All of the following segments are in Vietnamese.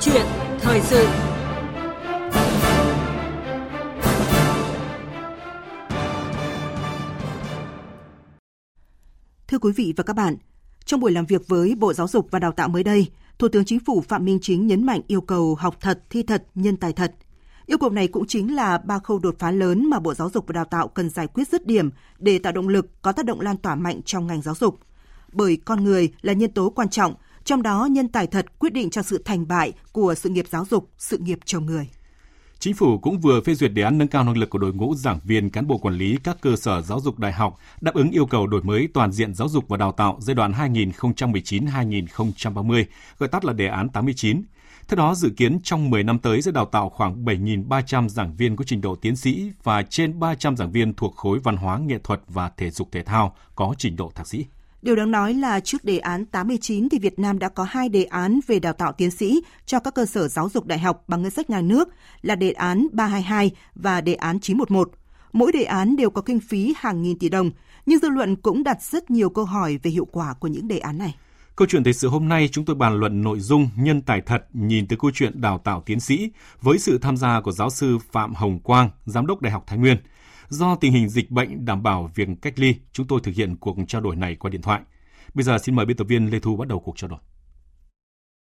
chuyện thời sự. Thưa quý vị và các bạn, trong buổi làm việc với Bộ Giáo dục và Đào tạo mới đây, Thủ tướng Chính phủ Phạm Minh Chính nhấn mạnh yêu cầu học thật, thi thật, nhân tài thật. Yêu cầu này cũng chính là ba khâu đột phá lớn mà Bộ Giáo dục và Đào tạo cần giải quyết dứt điểm để tạo động lực có tác động lan tỏa mạnh trong ngành giáo dục. Bởi con người là nhân tố quan trọng, trong đó nhân tài thật quyết định cho sự thành bại của sự nghiệp giáo dục, sự nghiệp chồng người. Chính phủ cũng vừa phê duyệt đề án nâng cao năng lực của đội ngũ giảng viên cán bộ quản lý các cơ sở giáo dục đại học đáp ứng yêu cầu đổi mới toàn diện giáo dục và đào tạo giai đoạn 2019-2030, gọi tắt là đề án 89. Theo đó, dự kiến trong 10 năm tới sẽ đào tạo khoảng 7.300 giảng viên có trình độ tiến sĩ và trên 300 giảng viên thuộc khối văn hóa nghệ thuật và thể dục thể thao có trình độ thạc sĩ. Điều đáng nói là trước đề án 89 thì Việt Nam đã có hai đề án về đào tạo tiến sĩ cho các cơ sở giáo dục đại học bằng ngân sách nhà nước là đề án 322 và đề án 911. Mỗi đề án đều có kinh phí hàng nghìn tỷ đồng, nhưng dư luận cũng đặt rất nhiều câu hỏi về hiệu quả của những đề án này. Câu chuyện thời sự hôm nay chúng tôi bàn luận nội dung nhân tài thật nhìn từ câu chuyện đào tạo tiến sĩ với sự tham gia của giáo sư Phạm Hồng Quang, Giám đốc Đại học Thái Nguyên. Do tình hình dịch bệnh đảm bảo việc cách ly, chúng tôi thực hiện cuộc trao đổi này qua điện thoại. Bây giờ xin mời biên tập viên Lê Thu bắt đầu cuộc trao đổi.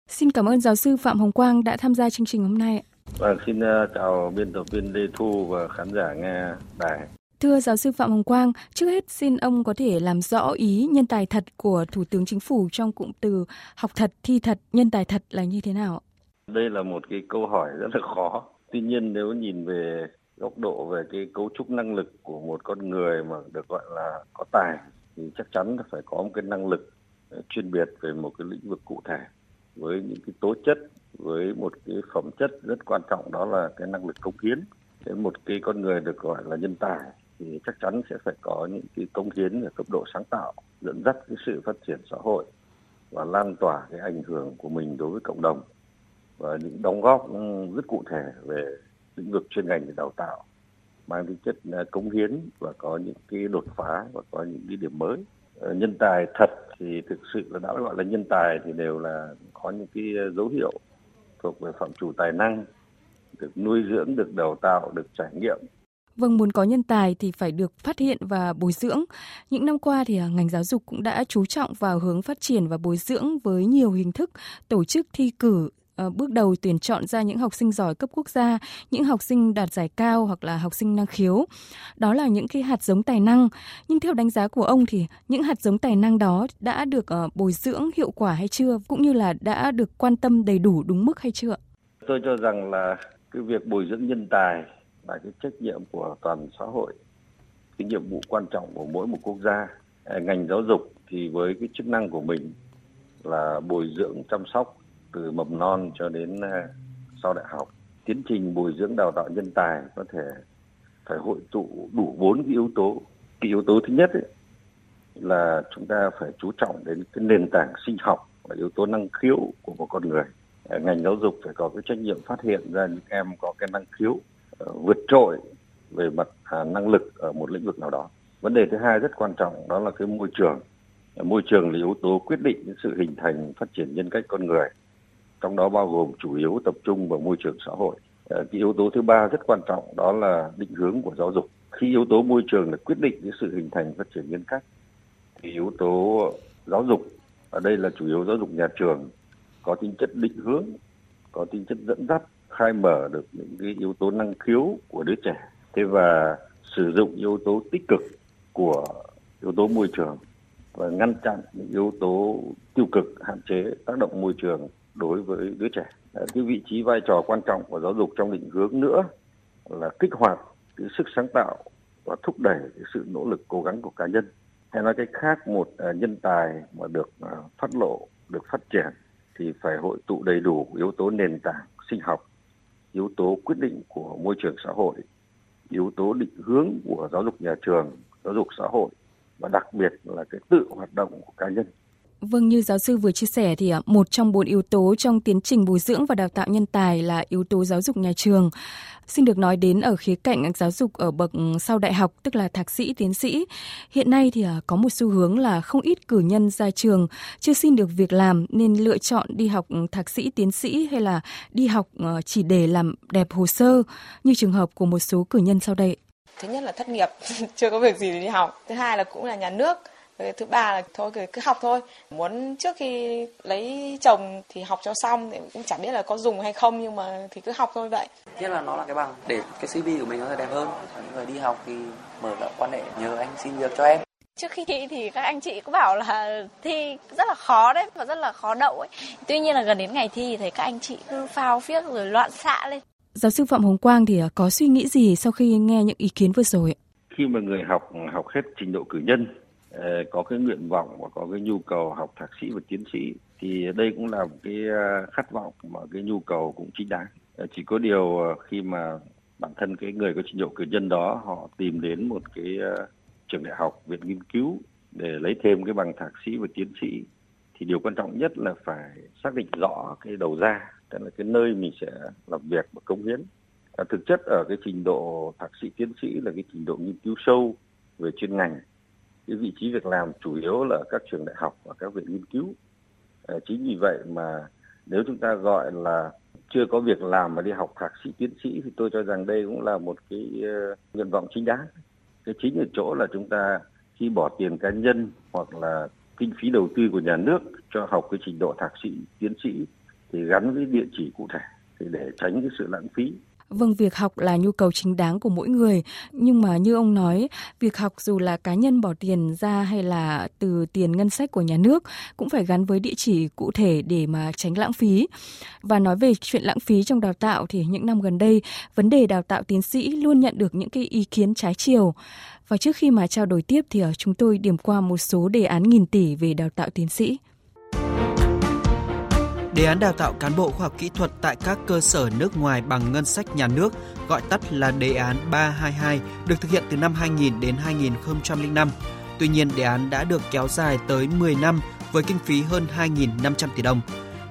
Xin cảm ơn giáo sư Phạm Hồng Quang đã tham gia chương trình hôm nay. Vâng, xin ờ, chào biên tập viên Lê Thu và khán giả nghe đài. Thưa giáo sư Phạm Hồng Quang, trước hết xin ông có thể làm rõ ý nhân tài thật của Thủ tướng Chính phủ trong cụm từ học thật, thi thật, nhân tài thật là như thế nào? Đây là một cái câu hỏi rất là khó. Tuy nhiên nếu nhìn về góc độ về cái cấu trúc năng lực của một con người mà được gọi là có tài thì chắc chắn phải có một cái năng lực ờ, chuyên biệt về một cái lĩnh vực cụ thể với những cái tố chất, với một cái phẩm chất rất quan trọng, đó là cái năng lực cống hiến. Thế một cái con người được gọi là nhân tài thì chắc chắn sẽ phải có những cái cống hiến ở cấp độ sáng tạo, dẫn dắt cái sự phát triển xã hội và lan tỏa cái ảnh hưởng của mình đối với cộng đồng. Và những đóng góp ừ, rất cụ thể về lĩnh vực chuyên ngành để đào tạo mang tính chất à, cống hiến và có những cái đột phá và có những cái điểm mới ờ, nhân tài thật thì thực sự là đã gọi là nhân tài thì đều là có những cái à, dấu hiệu thuộc về phạm chủ tài năng được nuôi dưỡng được đào tạo được trải nghiệm Vâng, muốn có nhân tài thì phải được phát hiện và bồi dưỡng. Những năm qua thì à, ngành giáo dục cũng đã chú trọng vào hướng phát triển và bồi dưỡng với nhiều hình thức tổ chức thi cử Ờ, bước đầu tuyển chọn ra những học sinh giỏi cấp quốc gia, những học sinh đạt giải cao hoặc là học sinh năng khiếu. Đó là những cái hạt giống tài năng. Nhưng theo đánh giá của ông thì những hạt giống tài năng đó đã được ờ, bồi dưỡng hiệu quả hay chưa, cũng như là đã được quan tâm đầy đủ đúng mức hay chưa? Tôi cho rằng là cái việc bồi dưỡng nhân tài là cái trách nhiệm của toàn xã hội, cái nhiệm vụ quan trọng của mỗi một quốc gia. Ngành giáo dục thì với cái chức năng của mình là bồi dưỡng chăm sóc từ mầm non cho đến à, sau đại học. Tiến trình bồi dưỡng đào tạo nhân tài có thể phải hội tụ đủ bốn cái yếu tố. Cái yếu tố thứ nhất ấy, là chúng ta phải chú trọng đến cái nền tảng sinh học và yếu tố năng khiếu của một con người. À, ngành giáo dục phải có cái trách nhiệm phát hiện ra những em có cái năng khiếu à, vượt trội về mặt năng lực ở một lĩnh vực nào đó. Vấn đề thứ hai rất quan trọng đó là cái môi trường. Môi trường là yếu tố quyết định sự hình thành phát triển nhân cách con người trong đó bao gồm chủ yếu tập trung vào môi trường xã hội. Ờ, cái yếu tố thứ ba rất quan trọng đó là định hướng của giáo dục. Khi yếu tố môi trường là quyết định cái sự hình thành phát triển nhân cách, thì yếu tố giáo dục ở đây là chủ yếu giáo dục nhà trường có tính chất định hướng, có tính chất dẫn dắt, khai mở được những cái yếu tố năng khiếu của đứa trẻ. Thế và sử dụng yếu tố tích cực của yếu tố môi trường và ngăn chặn những yếu tố tiêu cực hạn chế tác động môi trường đối với đứa trẻ. Cái vị trí vai trò quan trọng của giáo dục trong định hướng nữa là kích hoạt cái sức sáng tạo và thúc đẩy cái sự nỗ lực cố gắng của cá nhân. Hay nói cách khác, một à, nhân tài mà được à, phát lộ, được phát triển thì phải hội tụ đầy đủ yếu tố nền tảng sinh học, yếu tố quyết định của môi trường xã hội, yếu tố định hướng của giáo dục nhà trường, giáo dục xã hội và đặc biệt là cái tự hoạt động của cá nhân Vâng, như giáo sư vừa chia sẻ thì à, một trong bốn yếu tố trong tiến trình bồi dưỡng và đào tạo nhân tài là yếu tố giáo dục nhà trường. Xin được nói đến ở khía cạnh giáo dục ở bậc ừ, sau đại học, tức là thạc sĩ, tiến sĩ. Hiện nay thì à, có một xu hướng là không ít cử nhân ra trường chưa xin được việc làm nên lựa chọn đi học ừ, thạc sĩ, tiến sĩ hay là đi học ờ, chỉ để làm đẹp hồ sơ như trường hợp của một số cử nhân sau đây. Thứ nhất là thất nghiệp, chưa có việc gì để đi học. Thứ hai là cũng là nhà nước thứ ba là thôi cứ học thôi. Muốn trước khi lấy chồng thì học cho xong thì cũng chẳng biết là có dùng hay không nhưng mà thì cứ học thôi vậy. Nhất là nó là cái bằng để cái cv của mình nó sẽ đẹp hơn. Những người đi học thì mở rộng quan hệ nhờ anh xin việc cho em. Trước khi thi thì các anh chị cũng bảo là thi rất là khó đấy và rất là khó đậu ấy. Tuy nhiên là gần đến ngày thi thì các anh chị cứ phao phiếc rồi loạn xạ lên. Giáo sư phạm hồng quang thì có suy nghĩ gì sau khi nghe những ý kiến vừa rồi khi mà người học học hết trình độ cử nhân Ờ, có cái nguyện vọng và có cái nhu cầu học thạc sĩ và tiến sĩ thì đây cũng là một cái ờ, khát vọng mà cái nhu cầu cũng chính đáng. Ờ, chỉ có điều khi mà bản thân cái người có trình độ cử nhân đó họ tìm đến một cái trường đại học viện nghiên cứu để lấy thêm cái bằng thạc sĩ và tiến sĩ thì điều quan trọng nhất là phải xác định rõ cái đầu ra tức là cái nơi mình sẽ làm việc và công hiến. À, thực chất ở cái trình độ thạc sĩ tiến sĩ là cái trình độ nghiên cứu sâu về chuyên ngành cái vị trí việc làm chủ yếu là các trường đại học và các viện nghiên cứu. À, chính vì vậy mà nếu chúng ta gọi là chưa có việc làm mà đi học thạc sĩ tiến sĩ thì tôi cho rằng đây cũng là một cái uh, nguyện vọng chính đáng. Cái chính ở chỗ là chúng ta khi bỏ tiền cá nhân hoặc là kinh phí đầu tư của nhà nước cho học cái trình độ thạc sĩ tiến sĩ thì gắn với địa chỉ cụ thể thì để tránh cái sự lãng phí. Vâng, việc học là nhu cầu chính đáng của mỗi người, nhưng mà như ông nói, việc học dù là cá nhân bỏ tiền ra hay là từ tiền ngân sách của nhà nước cũng phải gắn với địa chỉ cụ thể để mà tránh lãng phí. Và nói về chuyện lãng phí trong đào tạo thì những năm gần đây, vấn đề đào tạo tiến sĩ luôn nhận được những cái ý kiến trái chiều. Và trước khi mà trao đổi tiếp thì ờ, chúng tôi điểm qua một số đề án nghìn tỷ về đào tạo tiến sĩ. Đề án đào tạo cán bộ khoa học kỹ thuật tại các cơ sở nước ngoài bằng ngân sách nhà nước, gọi tắt là đề án 322, được thực hiện từ năm 2000 đến 2005. Tuy nhiên, đề án đã được kéo dài tới 10 năm với kinh phí hơn 2.500 tỷ đồng.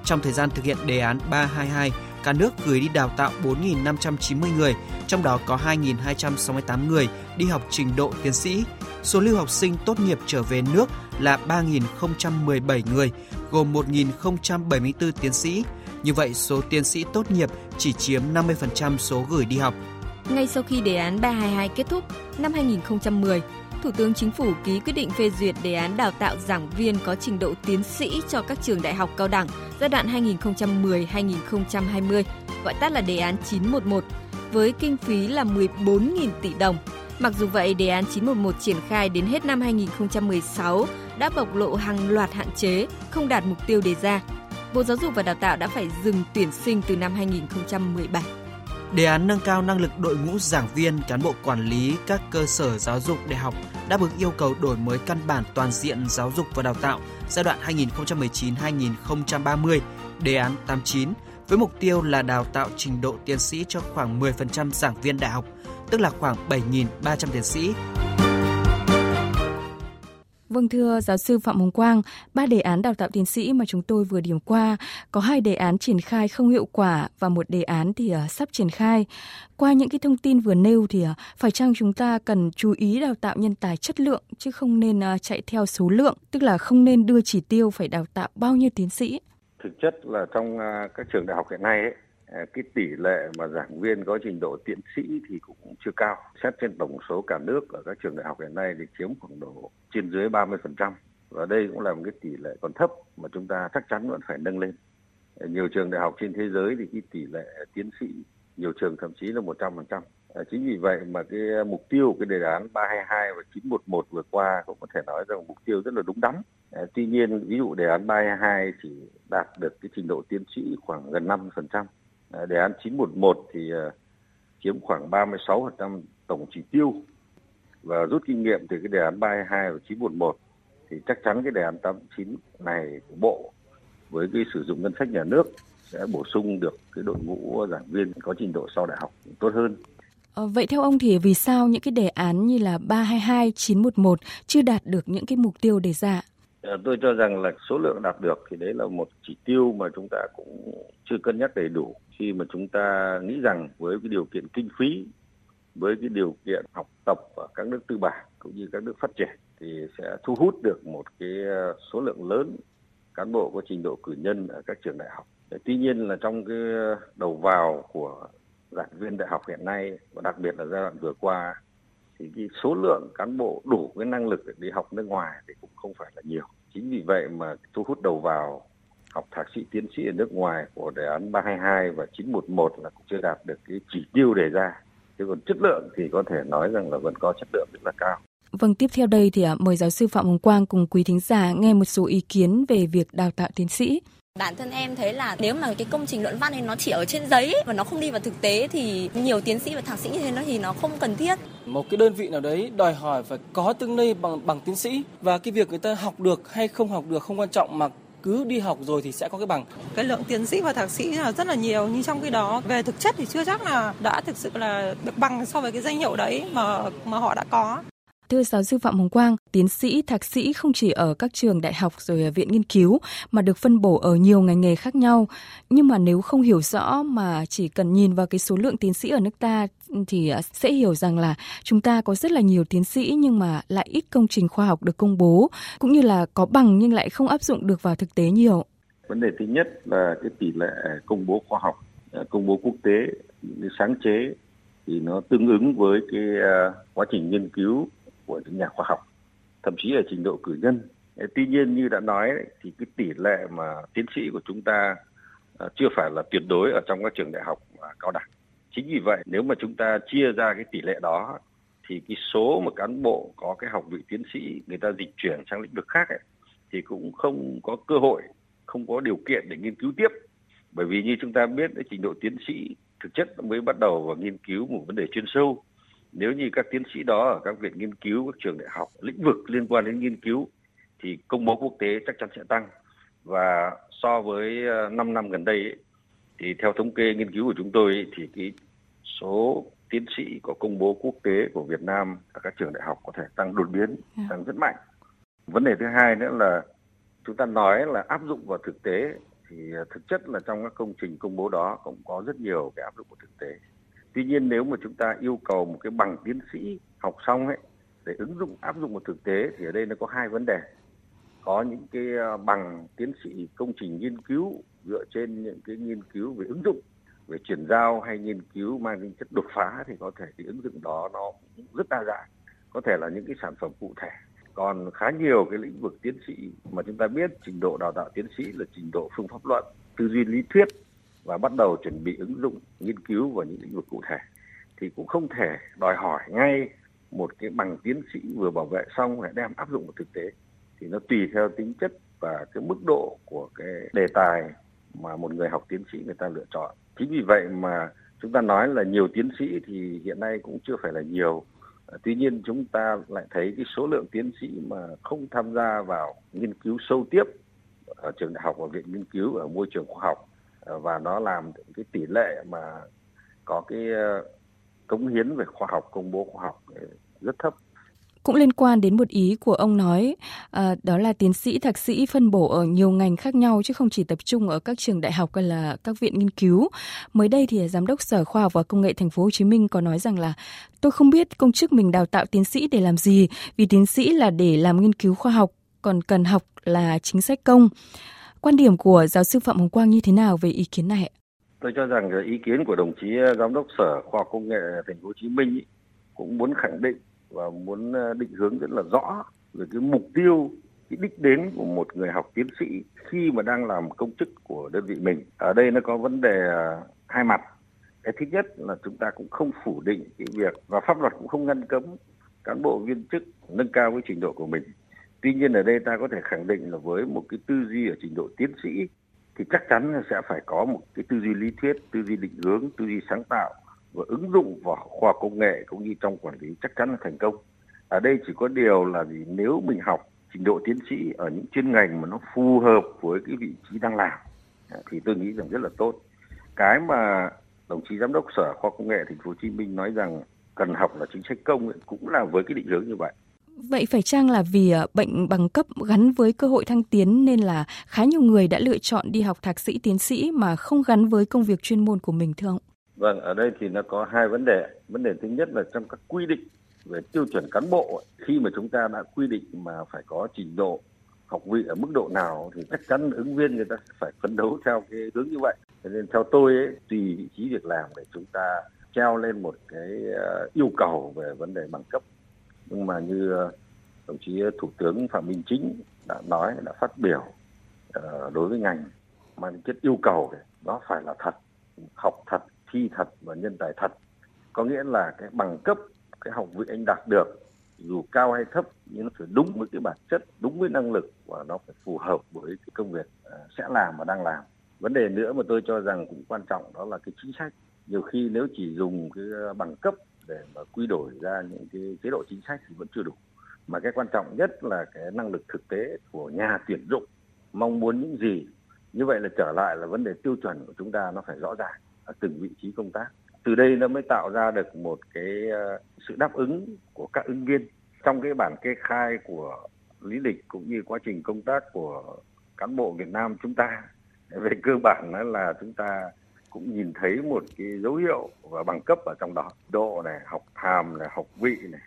Trong thời gian thực hiện đề án 322, cả nước gửi đi đào tạo 4.590 người, trong đó có 2.268 người đi học trình độ tiến sĩ. Số lưu học sinh tốt nghiệp trở về nước là 3.017 người, gồm 1.074 tiến sĩ. Như vậy, số tiến sĩ tốt nghiệp chỉ chiếm 50% số gửi đi học. Ngay sau khi đề án 322 kết thúc, năm 2010, Thủ tướng Chính phủ ký quyết định phê duyệt đề án đào tạo giảng viên có trình độ tiến sĩ cho các trường đại học cao đẳng giai đoạn 2010-2020, gọi tắt là đề án 911, với kinh phí là 14.000 tỷ đồng. Mặc dù vậy, đề án 911 triển khai đến hết năm 2016 đã bộc lộ hàng loạt hạn chế, không đạt mục tiêu đề ra. Bộ Giáo dục và Đào tạo đã phải dừng tuyển sinh từ năm 2017. Đề án nâng cao năng lực đội ngũ giảng viên, cán bộ quản lý các cơ sở giáo dục đại học đáp ứng yêu cầu đổi mới căn bản toàn diện giáo dục và đào tạo giai đoạn 2019-2030, đề án 89 với mục tiêu là đào tạo trình độ tiến sĩ cho khoảng 10% giảng viên đại học, tức là khoảng 7.300 tiến sĩ. Vâng thưa giáo sư Phạm Hồng Quang, ba đề án đào tạo tiến sĩ mà chúng tôi vừa điểm qua, có hai đề án triển khai không hiệu quả và một đề án thì uh, sắp triển khai. Qua những cái thông tin vừa nêu thì uh, phải chăng chúng ta cần chú ý đào tạo nhân tài chất lượng chứ không nên uh, chạy theo số lượng, tức là không nên đưa chỉ tiêu phải đào tạo bao nhiêu tiến sĩ? Thực chất là trong các trường đại học hiện nay ấy, Ờ, cái tỷ lệ mà giảng viên có trình độ tiến sĩ thì cũng chưa cao. Xét trên tổng số cả nước ở các trường đại học hiện nay thì chiếm khoảng độ trên dưới 30%. Và đây cũng là một cái tỷ lệ còn thấp mà chúng ta chắc chắn vẫn phải nâng lên. Ờ, nhiều trường đại học trên thế giới thì cái tỷ lệ tiến sĩ, nhiều trường thậm chí là 100%. Ờ, chính vì vậy mà cái mục tiêu cái đề án 322 và 911 vừa qua cũng có thể nói rằng mục tiêu rất là đúng đắn. Tuy nhiên, ví dụ đề án 322 chỉ đạt được cái trình độ tiến sĩ khoảng gần 5%. Ờ, đề án 911 thì ờ, chiếm khoảng 36% tổng chỉ tiêu và rút kinh nghiệm từ cái đề án 322 và 911 thì chắc chắn cái đề án 89 này của bộ với cái sử dụng ngân sách nhà nước sẽ bổ sung được cái đội ngũ giảng viên có trình độ sau đại học tốt hơn. Ờ, vậy theo ông thì vì sao những cái đề án như là 322, 911 chưa đạt được những cái mục tiêu đề ra? Ờ, tôi cho rằng là số lượng đạt được thì đấy là một chỉ tiêu mà chúng ta cũng chưa cân nhắc đầy đủ khi mà chúng ta nghĩ rằng với cái điều kiện kinh phí, với cái điều kiện học tập ở các nước tư bản cũng như các nước phát triển thì sẽ thu hút được một cái ờ, số lượng lớn cán bộ có trình độ cử nhân ở các trường đại học. Tuy nhiên là trong cái đầu vào của giảng viên đại học hiện nay, và đặc biệt là giai đoạn vừa qua, thì cái số lượng cán bộ đủ cái năng lực để đi học nước ngoài thì cũng không phải là nhiều. Chính vì vậy mà thu hút đầu vào học thạc sĩ tiến sĩ ở nước ngoài của đề án 322 và 911 là cũng chưa đạt được cái chỉ tiêu đề ra. Chứ còn chất lượng thì có thể nói rằng là vẫn có chất lượng rất là cao. Vâng, tiếp theo đây thì mời giáo sư Phạm Hồng Quang cùng quý thính giả nghe một số ý kiến về việc đào tạo tiến sĩ. Bản thân em thấy là nếu mà cái công trình luận văn này nó chỉ ở trên giấy và nó không đi vào thực tế thì nhiều tiến sĩ và thạc sĩ như thế nó thì nó không cần thiết. Một cái đơn vị nào đấy đòi hỏi phải có tương lai bằng bằng tiến sĩ và cái việc người ta học được hay không học được không quan trọng mà cứ đi học rồi thì sẽ có cái bằng. Cái lượng tiến sĩ và thạc sĩ là rất là nhiều nhưng trong khi đó về thực chất thì chưa chắc là đã thực sự là được bằng so với cái danh hiệu đấy mà mà họ đã có. Thưa giáo sư Phạm Hồng Quang, tiến sĩ, thạc sĩ không chỉ ở các trường đại học rồi viện nghiên cứu mà được phân bổ ở nhiều ngành nghề khác nhau. Nhưng mà nếu không hiểu rõ mà chỉ cần nhìn vào cái số lượng tiến sĩ ở nước ta ừ, thì à, sẽ hiểu rằng là chúng ta có rất là nhiều tiến sĩ nhưng mà lại ít công trình khoa học được công bố cũng như là có bằng nhưng lại không áp dụng được vào thực tế nhiều. Vấn đề thứ nhất là cái tỷ lệ công bố khoa học, à, công bố quốc tế, sáng chế thì nó tương ứng với cái à, quá trình nghiên cứu của những nhà khoa học. Thậm chí là trình độ cử nhân. Tuy nhiên như đã nói thì cái tỷ lệ mà tiến sĩ của chúng ta ờ, chưa phải là tuyệt đối ở trong các trường đại học và cao đẳng. Chính vì vậy nếu mà chúng ta chia ra cái tỷ lệ đó thì cái số mà cán bộ có cái học vị tiến sĩ người ta dịch chuyển sang lĩnh vực khác ấy, thì cũng không có cơ hội không có điều kiện để nghiên cứu tiếp. Bởi vì như chúng ta biết cái trình độ tiến sĩ thực chất mới bắt đầu vào nghiên cứu một vấn đề chuyên sâu nếu như các tiến sĩ đó ở các viện nghiên cứu các trường đại học lĩnh vực liên quan đến nghiên cứu thì công bố quốc tế chắc chắn sẽ tăng và so với 5 ờ, năm gần đây ấy, thì theo thống kê nghiên cứu của chúng tôi ấy, thì cái số tiến sĩ có công bố quốc tế của Việt Nam ở các trường đại học có thể tăng đột biến, dạ. tăng rất mạnh. Vấn đề thứ hai nữa là chúng ta nói là áp dụng vào thực tế thì ờ, thực chất là trong các công trình công bố đó cũng có rất nhiều cái áp dụng vào thực tế tuy nhiên nếu mà chúng ta yêu cầu một cái bằng tiến sĩ học xong ấy, để ứng dụng, áp dụng vào thực tế thì ở đây nó có hai vấn đề. Có những cái ờ, bằng tiến sĩ công trình nghiên cứu dựa trên những cái nghiên cứu về ứng dụng, về chuyển giao hay nghiên cứu mang tính chất đột phá thì có thể cái ứng dụng đó nó cũng rất đa dạng, có thể là những cái sản phẩm cụ thể. Còn khá nhiều cái lĩnh vực tiến sĩ mà chúng ta biết trình độ đào tạo tiến sĩ là trình độ phương pháp luận, tư duy lý thuyết và bắt đầu chuẩn bị ứng dụng, nghiên cứu vào những lĩnh vực cụ thể, thì cũng không thể đòi hỏi ngay một cái bằng tiến sĩ vừa bảo vệ xong lại đem áp dụng vào thực tế. Thì nó tùy theo tính chất và cái mức độ của cái đề tài mà một người học tiến sĩ người ta lựa chọn. Chính vì vậy mà chúng ta nói là nhiều tiến sĩ thì hiện nay cũng chưa phải là nhiều. À, tuy nhiên chúng ta lại thấy cái số lượng tiến sĩ mà không tham gia vào nghiên cứu sâu tiếp ở trường đại học và viện nghiên cứu ở môi trường khoa học và nó làm cái tỷ lệ mà có cái ờ, cống hiến về khoa học công bố khoa học ờ, rất thấp. Cũng liên quan đến một ý của ông nói à, đó là tiến sĩ thạc sĩ phân bổ ở nhiều ngành khác nhau chứ không chỉ tập trung ở các trường đại học hay là các viện nghiên cứu. Mới đây thì giám đốc sở khoa học và công nghệ thành phố Hồ Chí Minh có nói rằng là tôi không biết công chức mình đào tạo tiến sĩ để làm gì vì tiến sĩ là để làm nghiên cứu khoa học còn cần học là chính sách công. Quan điểm của giáo sư Phạm Hồng Quang như thế nào về ý kiến này? Tôi cho rằng ý kiến của đồng chí ờ, giám đốc Sở Khoa học Công nghệ Thành phố Hồ Chí Minh cũng muốn khẳng định và muốn ờ, định hướng rất là rõ về cái mục tiêu, cái đích đến của một người học tiến sĩ khi mà đang làm công chức của đơn vị mình. Ở đây nó có vấn đề ờ, hai mặt. Cái thứ nhất là chúng ta cũng không phủ định cái việc và pháp luật cũng không ngăn cấm cán bộ viên chức nâng cao cái trình độ của mình Tuy nhiên ở đây ta có thể khẳng định là với một cái tư duy ở trình độ tiến sĩ thì chắc chắn sẽ phải có một cái tư duy lý thuyết, tư duy định hướng, tư duy sáng tạo và ứng dụng vào khoa công nghệ cũng như trong quản lý chắc chắn là thành công. Ở đây chỉ có điều là gì nếu mình học trình độ tiến sĩ ở những chuyên ngành mà nó phù hợp với cái vị trí đang làm thì tôi nghĩ rằng rất là tốt. Cái mà đồng chí giám đốc Sở Khoa Công nghệ Thành phố Hồ Chí Minh nói rằng cần học là chính sách công ấy, cũng là với cái định hướng như vậy. Vậy phải chăng là vì ờ, bệnh bằng cấp gắn với cơ hội thăng tiến nên là khá nhiều người đã lựa chọn đi học thạc sĩ tiến sĩ mà không gắn với công việc chuyên môn của mình thưa ông? Vâng, ở đây thì nó có hai vấn đề. Vấn đề thứ nhất là trong các quy định về tiêu chuẩn cán bộ khi mà chúng ta đã quy định mà phải có trình độ học vị ở mức độ nào thì chắc chắn ứng viên người ta phải phấn đấu theo cái hướng như vậy. Cho nên theo tôi ấy, tùy vị trí việc làm để chúng ta treo lên một cái ờ, yêu cầu về vấn đề bằng cấp. Nhưng mà như ờ, đồng chí ờ, Thủ tướng Phạm Minh Chính đã nói, đã phát biểu ờ, đối với ngành mang chất yêu cầu đó phải là thật, học thật, thi thật và nhân tài thật. Có nghĩa là cái bằng cấp, cái học vị anh đạt được dù cao hay thấp nhưng nó phải đúng với cái bản chất, đúng với năng lực và nó phải phù hợp với cái công việc sẽ làm và đang làm. Vấn đề nữa mà tôi cho rằng cũng quan trọng đó là cái chính sách. Nhiều khi nếu chỉ dùng cái bằng cấp để mà quy đổi ra những cái chế độ chính sách thì vẫn chưa đủ. Mà cái quan trọng nhất là cái năng lực thực tế của nhà tuyển dụng mong muốn những gì. Như vậy là trở lại là vấn đề tiêu chuẩn của chúng ta nó phải rõ ràng ở từng vị trí công tác. Từ đây nó mới tạo ra được một cái ờ, sự đáp ứng của các ứng viên. Trong cái bản kê khai của lý lịch cũng như quá trình công tác của cán bộ Việt Nam chúng ta, về cơ bản là chúng ta cũng nhìn thấy một cái dấu hiệu và bằng cấp ở trong đó. Độ này học hàm này học vị này.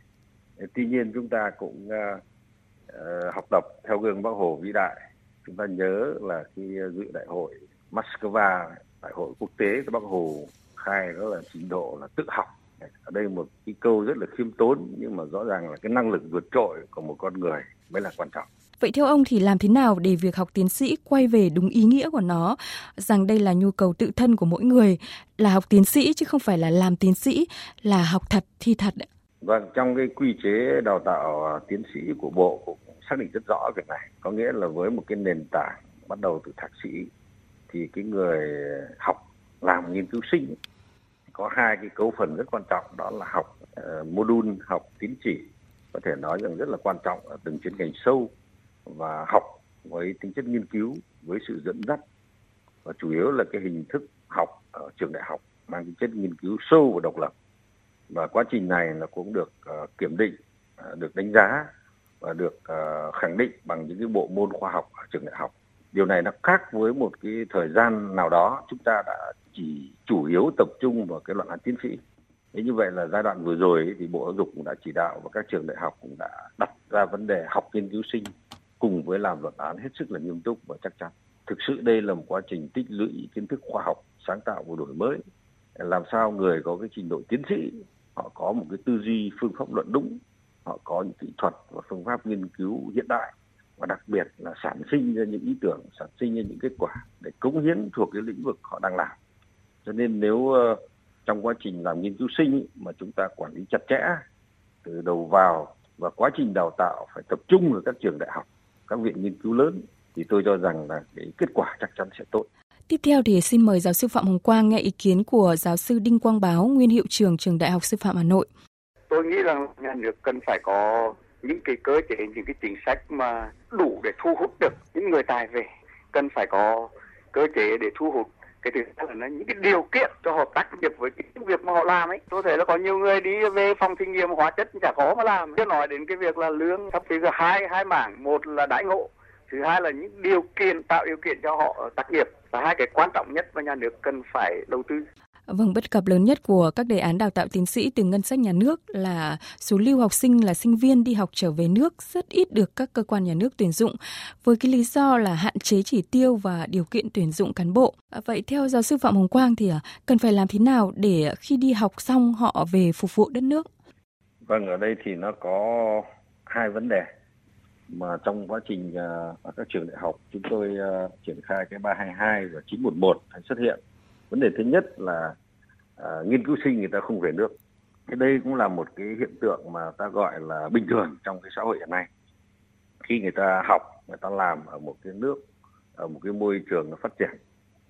Tuy nhiên chúng ta cũng uh, học tập theo gương bác hồ vĩ đại. Chúng ta nhớ là khi dự đại hội Moscow đại hội quốc tế của bác hồ khai đó là trình độ là tự học. Ở đây một cái câu rất là khiêm tốn nhưng mà rõ ràng là cái năng lực vượt trội của một con người mới là quan trọng. Vậy theo ông thì làm thế nào để việc học tiến sĩ quay về đúng ý nghĩa của nó, rằng đây là nhu cầu tự thân của mỗi người, là học tiến sĩ chứ không phải là làm tiến sĩ, là học thật thi thật? Vâng, trong cái quy chế đào tạo ờ, tiến sĩ của Bộ cũng xác định rất rõ việc này. Có nghĩa là với một cái nền tảng bắt đầu từ thạc sĩ thì cái người học làm nghiên cứu sinh có hai cái cấu phần rất quan trọng đó là học uh, module học tín chỉ có thể nói rằng rất là quan trọng ở từng chuyên ngành sâu và học với tính chất nghiên cứu với sự dẫn dắt. Và chủ yếu là cái hình thức học ở trường đại học mang tính chất nghiên cứu sâu và độc lập. Và quá trình này là cũng được uh, kiểm định uh, được đánh giá và được uh, khẳng định bằng những cái bộ môn khoa học ở trường đại học. Điều này nó khác với một cái thời gian nào đó chúng ta đã chỉ chủ yếu tập trung vào cái luận án tiến sĩ. Thế như vậy là giai đoạn vừa rồi thì Bộ Giáo dục cũng đã chỉ đạo và các trường đại học cũng đã đặt ra vấn đề học nghiên cứu sinh cùng với làm luận án hết sức là nghiêm túc và chắc chắn. Thực sự đây là một quá trình tích lũy kiến thức khoa học, sáng tạo và đổi mới. Làm sao người có cái trình độ tiến sĩ, họ có một cái tư duy phương pháp luận đúng, họ có những kỹ thuật và phương pháp nghiên cứu hiện đại và đặc biệt là sản sinh ra những ý tưởng, sản sinh ra những kết quả để cống hiến thuộc cái lĩnh vực họ đang làm. Cho nên nếu ờ, trong quá trình làm nghiên cứu sinh mà chúng ta quản lý chặt chẽ từ đầu vào và quá trình đào tạo phải tập trung ở các trường đại học các viện nghiên cứu lớn thì tôi cho rằng là cái kết quả chắc chắn sẽ tốt. Tiếp theo thì xin mời giáo sư Phạm Hồng Quang nghe ý kiến của giáo sư Đinh Quang Báo, nguyên hiệu trưởng trường Đại học Sư phạm Hà Nội. Tôi nghĩ rằng nhà nước cần phải có những cái cơ chế, những cái chính sách mà đủ để thu hút được những người tài về. Cần phải có cơ chế để thu hút cái thứ hai là những cái điều kiện cho họ tác nghiệp với cái việc mà họ làm ấy. Tôi thấy là có nhiều người đi về phòng thí nghiệm hóa chất chả khó mà làm. Chưa nói đến cái việc là lương thấp thì hai hai mảng. Một là đãi ngộ, thứ hai là những điều kiện, tạo điều kiện cho họ tác nghiệp. Là hai cái quan trọng nhất mà nhà nước cần phải đầu tư. Vâng, bất cập lớn nhất của các đề án đào tạo tiến sĩ từ ngân sách nhà nước là số lưu học sinh là sinh viên đi học trở về nước rất ít được các cơ quan nhà nước tuyển dụng với cái lý do là hạn chế chỉ tiêu và điều kiện tuyển dụng cán bộ. À, vậy theo giáo sư Phạm Hồng Quang thì à, cần phải làm thế nào để khi đi học xong họ về phục vụ đất nước? Vâng, ở đây thì nó có hai vấn đề mà trong quá trình ở các trường đại học chúng tôi triển khai cái 322 và 911 xuất hiện vấn đề thứ nhất là à, nghiên cứu sinh người ta không về nước. Cái đây cũng là một cái hiện tượng mà ta gọi là bình thường trong cái xã hội hiện nay. Khi người ta học người ta làm ở một cái nước ở một cái môi trường nó phát triển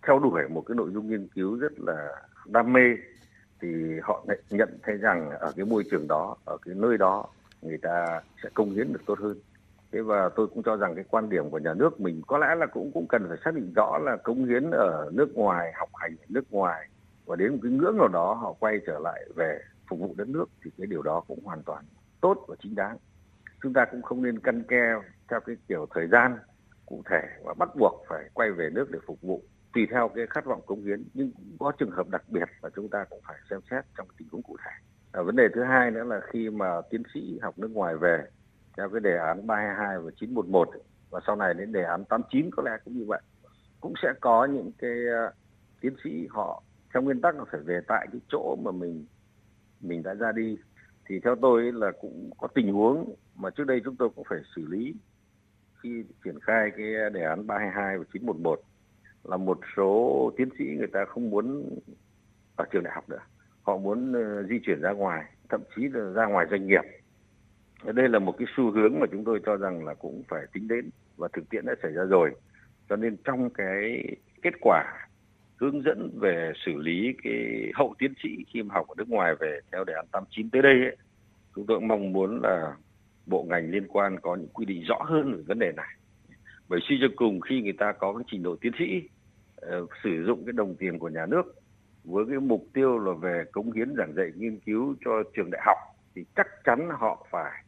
theo đuổi một cái nội dung nghiên cứu rất là đam mê thì họ nhận thấy rằng ở cái môi trường đó ở cái nơi đó người ta sẽ công hiến được tốt hơn thế và tôi cũng cho rằng cái quan điểm của nhà nước mình có lẽ là cũng cũng cần phải xác định rõ là cống hiến ở nước ngoài học hành ở nước ngoài và đến một cái ngưỡng nào đó họ quay trở lại về phục vụ đất nước thì cái điều đó cũng hoàn toàn tốt và chính đáng chúng ta cũng không nên căn ke theo cái kiểu thời gian cụ thể và bắt buộc phải quay về nước để phục vụ tùy theo cái khát vọng cống hiến nhưng cũng có trường hợp đặc biệt và chúng ta cũng phải xem xét trong tình huống cụ thể. À, vấn đề thứ hai nữa là khi mà tiến sĩ học nước ngoài về theo cái đề án 322 và 911 và sau này đến đề án 89 có lẽ cũng như vậy. Cũng sẽ có những cái uh, tiến sĩ họ theo nguyên tắc là phải về tại cái chỗ mà mình mình đã ra đi. Thì theo tôi là cũng có tình huống mà trước đây chúng tôi cũng phải xử lý khi triển khai cái đề án 322 và 911 là một số tiến sĩ người ta không muốn ở trường đại học nữa. Họ muốn uh, di chuyển ra ngoài thậm chí là ra ngoài doanh nghiệp đây là một cái xu hướng mà chúng tôi cho rằng là cũng phải tính đến và thực tiễn đã xảy ra rồi. Cho nên trong cái kết quả hướng dẫn về xử lý cái hậu tiến sĩ khi mà học ở nước ngoài về theo đề án 89 tới đây ấy, chúng tôi cũng mong muốn là bộ ngành liên quan có những quy định rõ hơn về vấn đề này. Bởi suy cho cùng khi người ta có cái trình độ tiến sĩ uh, sử dụng cái đồng tiền của nhà nước với cái mục tiêu là về cống hiến giảng dạy nghiên cứu cho trường đại học thì chắc chắn họ phải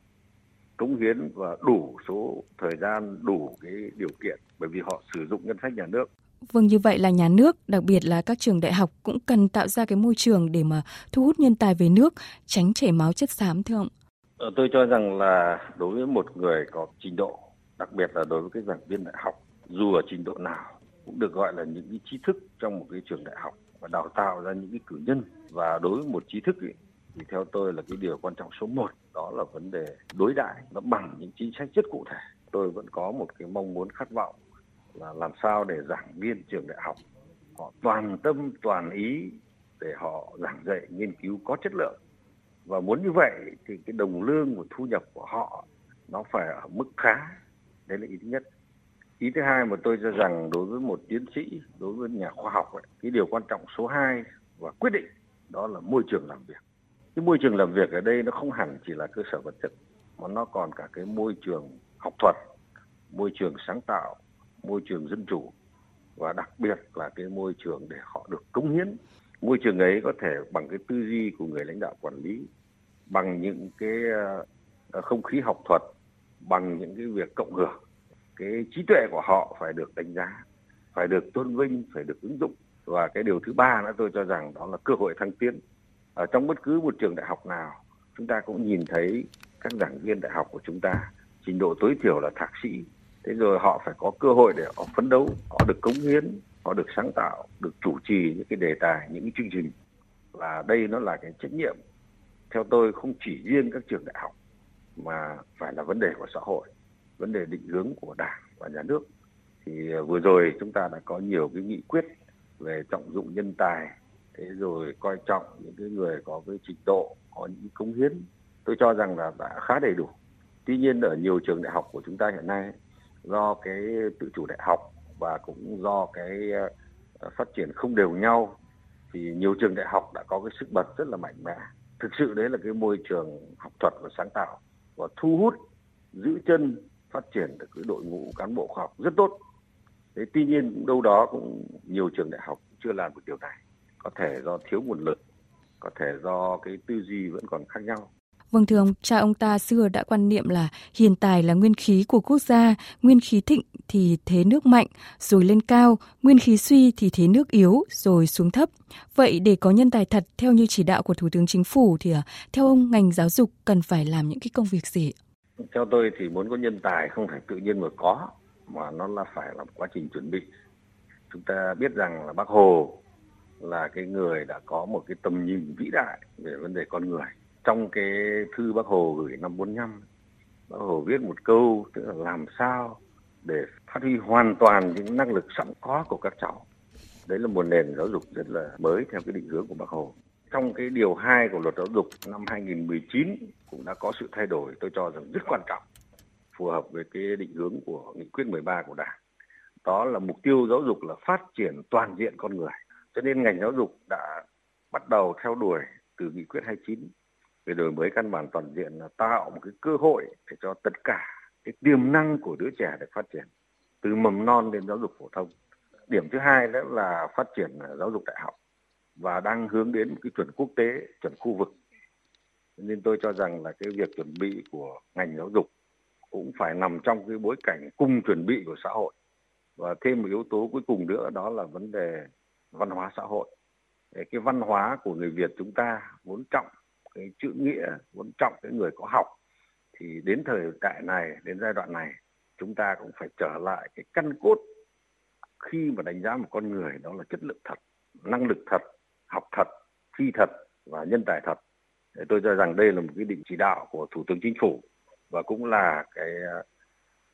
cống hiến và đủ số thời gian đủ cái điều kiện bởi vì họ sử dụng ngân sách nhà nước. Vâng như vậy là nhà nước, đặc biệt là các trường đại học cũng cần tạo ra cái môi trường để mà thu hút nhân tài về nước, tránh chảy máu chất xám thưa ông. Ờ, tôi cho rằng là đối với một người có trình độ, đặc biệt là đối với cái giảng viên đại học, dù ở trình độ nào cũng được gọi là những cái trí thức trong một cái trường đại học và đào tạo ra những cái cử nhân. Và đối với một trí thức ấy, thì theo tôi là cái điều quan trọng số một đó là vấn đề đối đại nó bằng những chính sách rất cụ thể. Tôi vẫn có một cái mong muốn khát vọng là làm sao để giảng viên trường đại học họ toàn tâm toàn ý để họ giảng dạy nghiên cứu có chất lượng. Và muốn như vậy thì cái đồng lương và thu nhập của họ nó phải ở mức khá. Đấy là ý thứ nhất. Ý thứ hai mà tôi cho rằng đối với một tiến sĩ đối với nhà khoa học ấy, cái điều quan trọng số 2 và quyết định đó là môi trường làm việc cái môi trường làm việc ở đây nó không hẳn chỉ là cơ sở vật chất, mà nó còn cả cái môi trường học thuật, môi trường sáng tạo, môi trường dân chủ, và đặc biệt là cái môi trường để họ được cống hiến. Môi trường ấy có thể bằng cái tư duy của người lãnh đạo quản lý, bằng những cái ờ, không khí học thuật, bằng những cái việc cộng hưởng. Cái trí tuệ của họ phải được đánh giá, phải được tôn vinh, phải được ứng dụng. Và cái điều thứ ba nữa tôi cho rằng đó là cơ hội thăng tiến ở trong bất cứ một trường đại học nào, chúng ta cũng nhìn thấy các giảng viên đại học của chúng ta, trình độ tối thiểu là thạc sĩ. Thế rồi họ phải có cơ hội để họ phấn đấu, họ được cống hiến, họ được sáng tạo, được chủ trì những cái đề tài, những cái chương trình. Và đây nó là cái trách nhiệm. Theo tôi, không chỉ riêng các trường đại học mà phải là vấn đề của xã hội, vấn đề định hướng của đảng và nhà nước. Thì ờ, vừa rồi chúng ta đã có nhiều cái nghị quyết về trọng dụng nhân tài thế rồi coi trọng những cái người có cái trình độ, có những cống hiến. Tôi cho rằng là đã khá đầy đủ. Tuy nhiên ở nhiều trường đại học của chúng ta hiện nay, do cái tự chủ đại học và cũng do cái ờ, phát triển không đều nhau, thì nhiều trường đại học đã có cái sức bật rất là mạnh mẽ. Thực sự đấy là cái môi trường học thuật và sáng tạo và thu hút, giữ chân, phát triển được cái đội ngũ cán bộ khoa học rất tốt. Thế tuy nhiên đâu đó cũng nhiều trường đại học chưa làm được điều này có thể do thiếu nguồn lực có thể do cái tư duy vẫn còn khác nhau Vâng thưa ông, cha ông ta xưa đã quan niệm là hiền tài là nguyên khí của quốc gia, nguyên khí thịnh thì thế nước mạnh, rồi lên cao, nguyên khí suy thì thế nước yếu, rồi xuống thấp. Vậy để có nhân tài thật theo như chỉ đạo của Thủ tướng Chính phủ thì à, theo ông ngành giáo dục cần phải làm những cái công việc gì? Theo tôi thì muốn có nhân tài không phải tự nhiên mà có, mà nó là phải là một quá trình chuẩn bị. Chúng ta biết rằng là Bác Hồ là cái người đã có một cái tầm nhìn vĩ đại về vấn đề con người. Trong cái thư bác hồ gửi năm 45 bác hồ viết một câu tức là làm sao để phát huy hoàn toàn những năng lực sẵn có của các cháu. Đấy là một nền giáo dục rất là mới theo cái định hướng của bác hồ. Trong cái điều 2 của luật giáo dục năm 2019 cũng đã có sự thay đổi, tôi cho rằng rất quan trọng, phù hợp với cái định hướng của nghị quyết 13 của đảng. Đó là mục tiêu giáo dục là phát triển toàn diện con người cho nên ngành giáo dục đã bắt đầu theo đuổi từ nghị quyết 29 về đổi mới căn bản toàn diện là tạo một cái cơ hội để cho tất cả cái tiềm năng của đứa trẻ được phát triển, từ mầm non đến giáo dục phổ thông. Điểm thứ hai đó là phát triển giáo dục đại học và đang hướng đến một cái chuẩn quốc tế, chuẩn khu vực. Nên tôi cho rằng là cái việc chuẩn bị của ngành giáo dục cũng phải nằm trong cái bối cảnh cung chuẩn bị của xã hội. Và thêm một yếu tố cuối cùng nữa, đó là vấn đề văn hóa xã hội. Cái văn hóa của người Việt chúng ta muốn trọng, cái chữ nghĩa muốn trọng cái người có học, thì đến thời đại này, đến giai đoạn này, chúng ta cũng phải trở lại cái căn cốt khi mà đánh giá một con người, đó là chất lượng thật, năng lực thật, học thật, thi thật và nhân tài thật. Tôi cho rằng đây là một cái định chỉ đạo của thủ tướng chính phủ và cũng là cái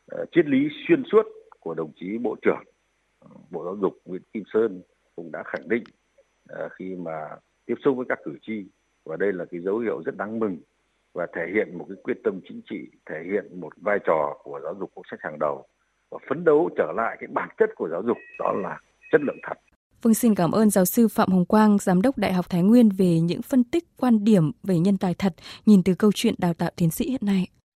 ờ, triết lý xuyên suốt của đồng chí bộ trưởng, bộ giáo dục nguyễn kim sơn cũng đã khẳng định ờ, khi mà tiếp xúc với các cử tri và đây là cái dấu hiệu rất đáng mừng và thể hiện một cái quyết tâm chính trị, thể hiện một vai trò của giáo dục quốc sách hàng đầu và phấn đấu trở lại cái bản chất của giáo dục đó là chất lượng thật. Vâng xin cảm ơn giáo sư Phạm Hồng Quang, Giám đốc Đại học Thái Nguyên về những phân tích quan điểm về nhân tài thật nhìn từ câu chuyện đào tạo tiến sĩ hiện nay.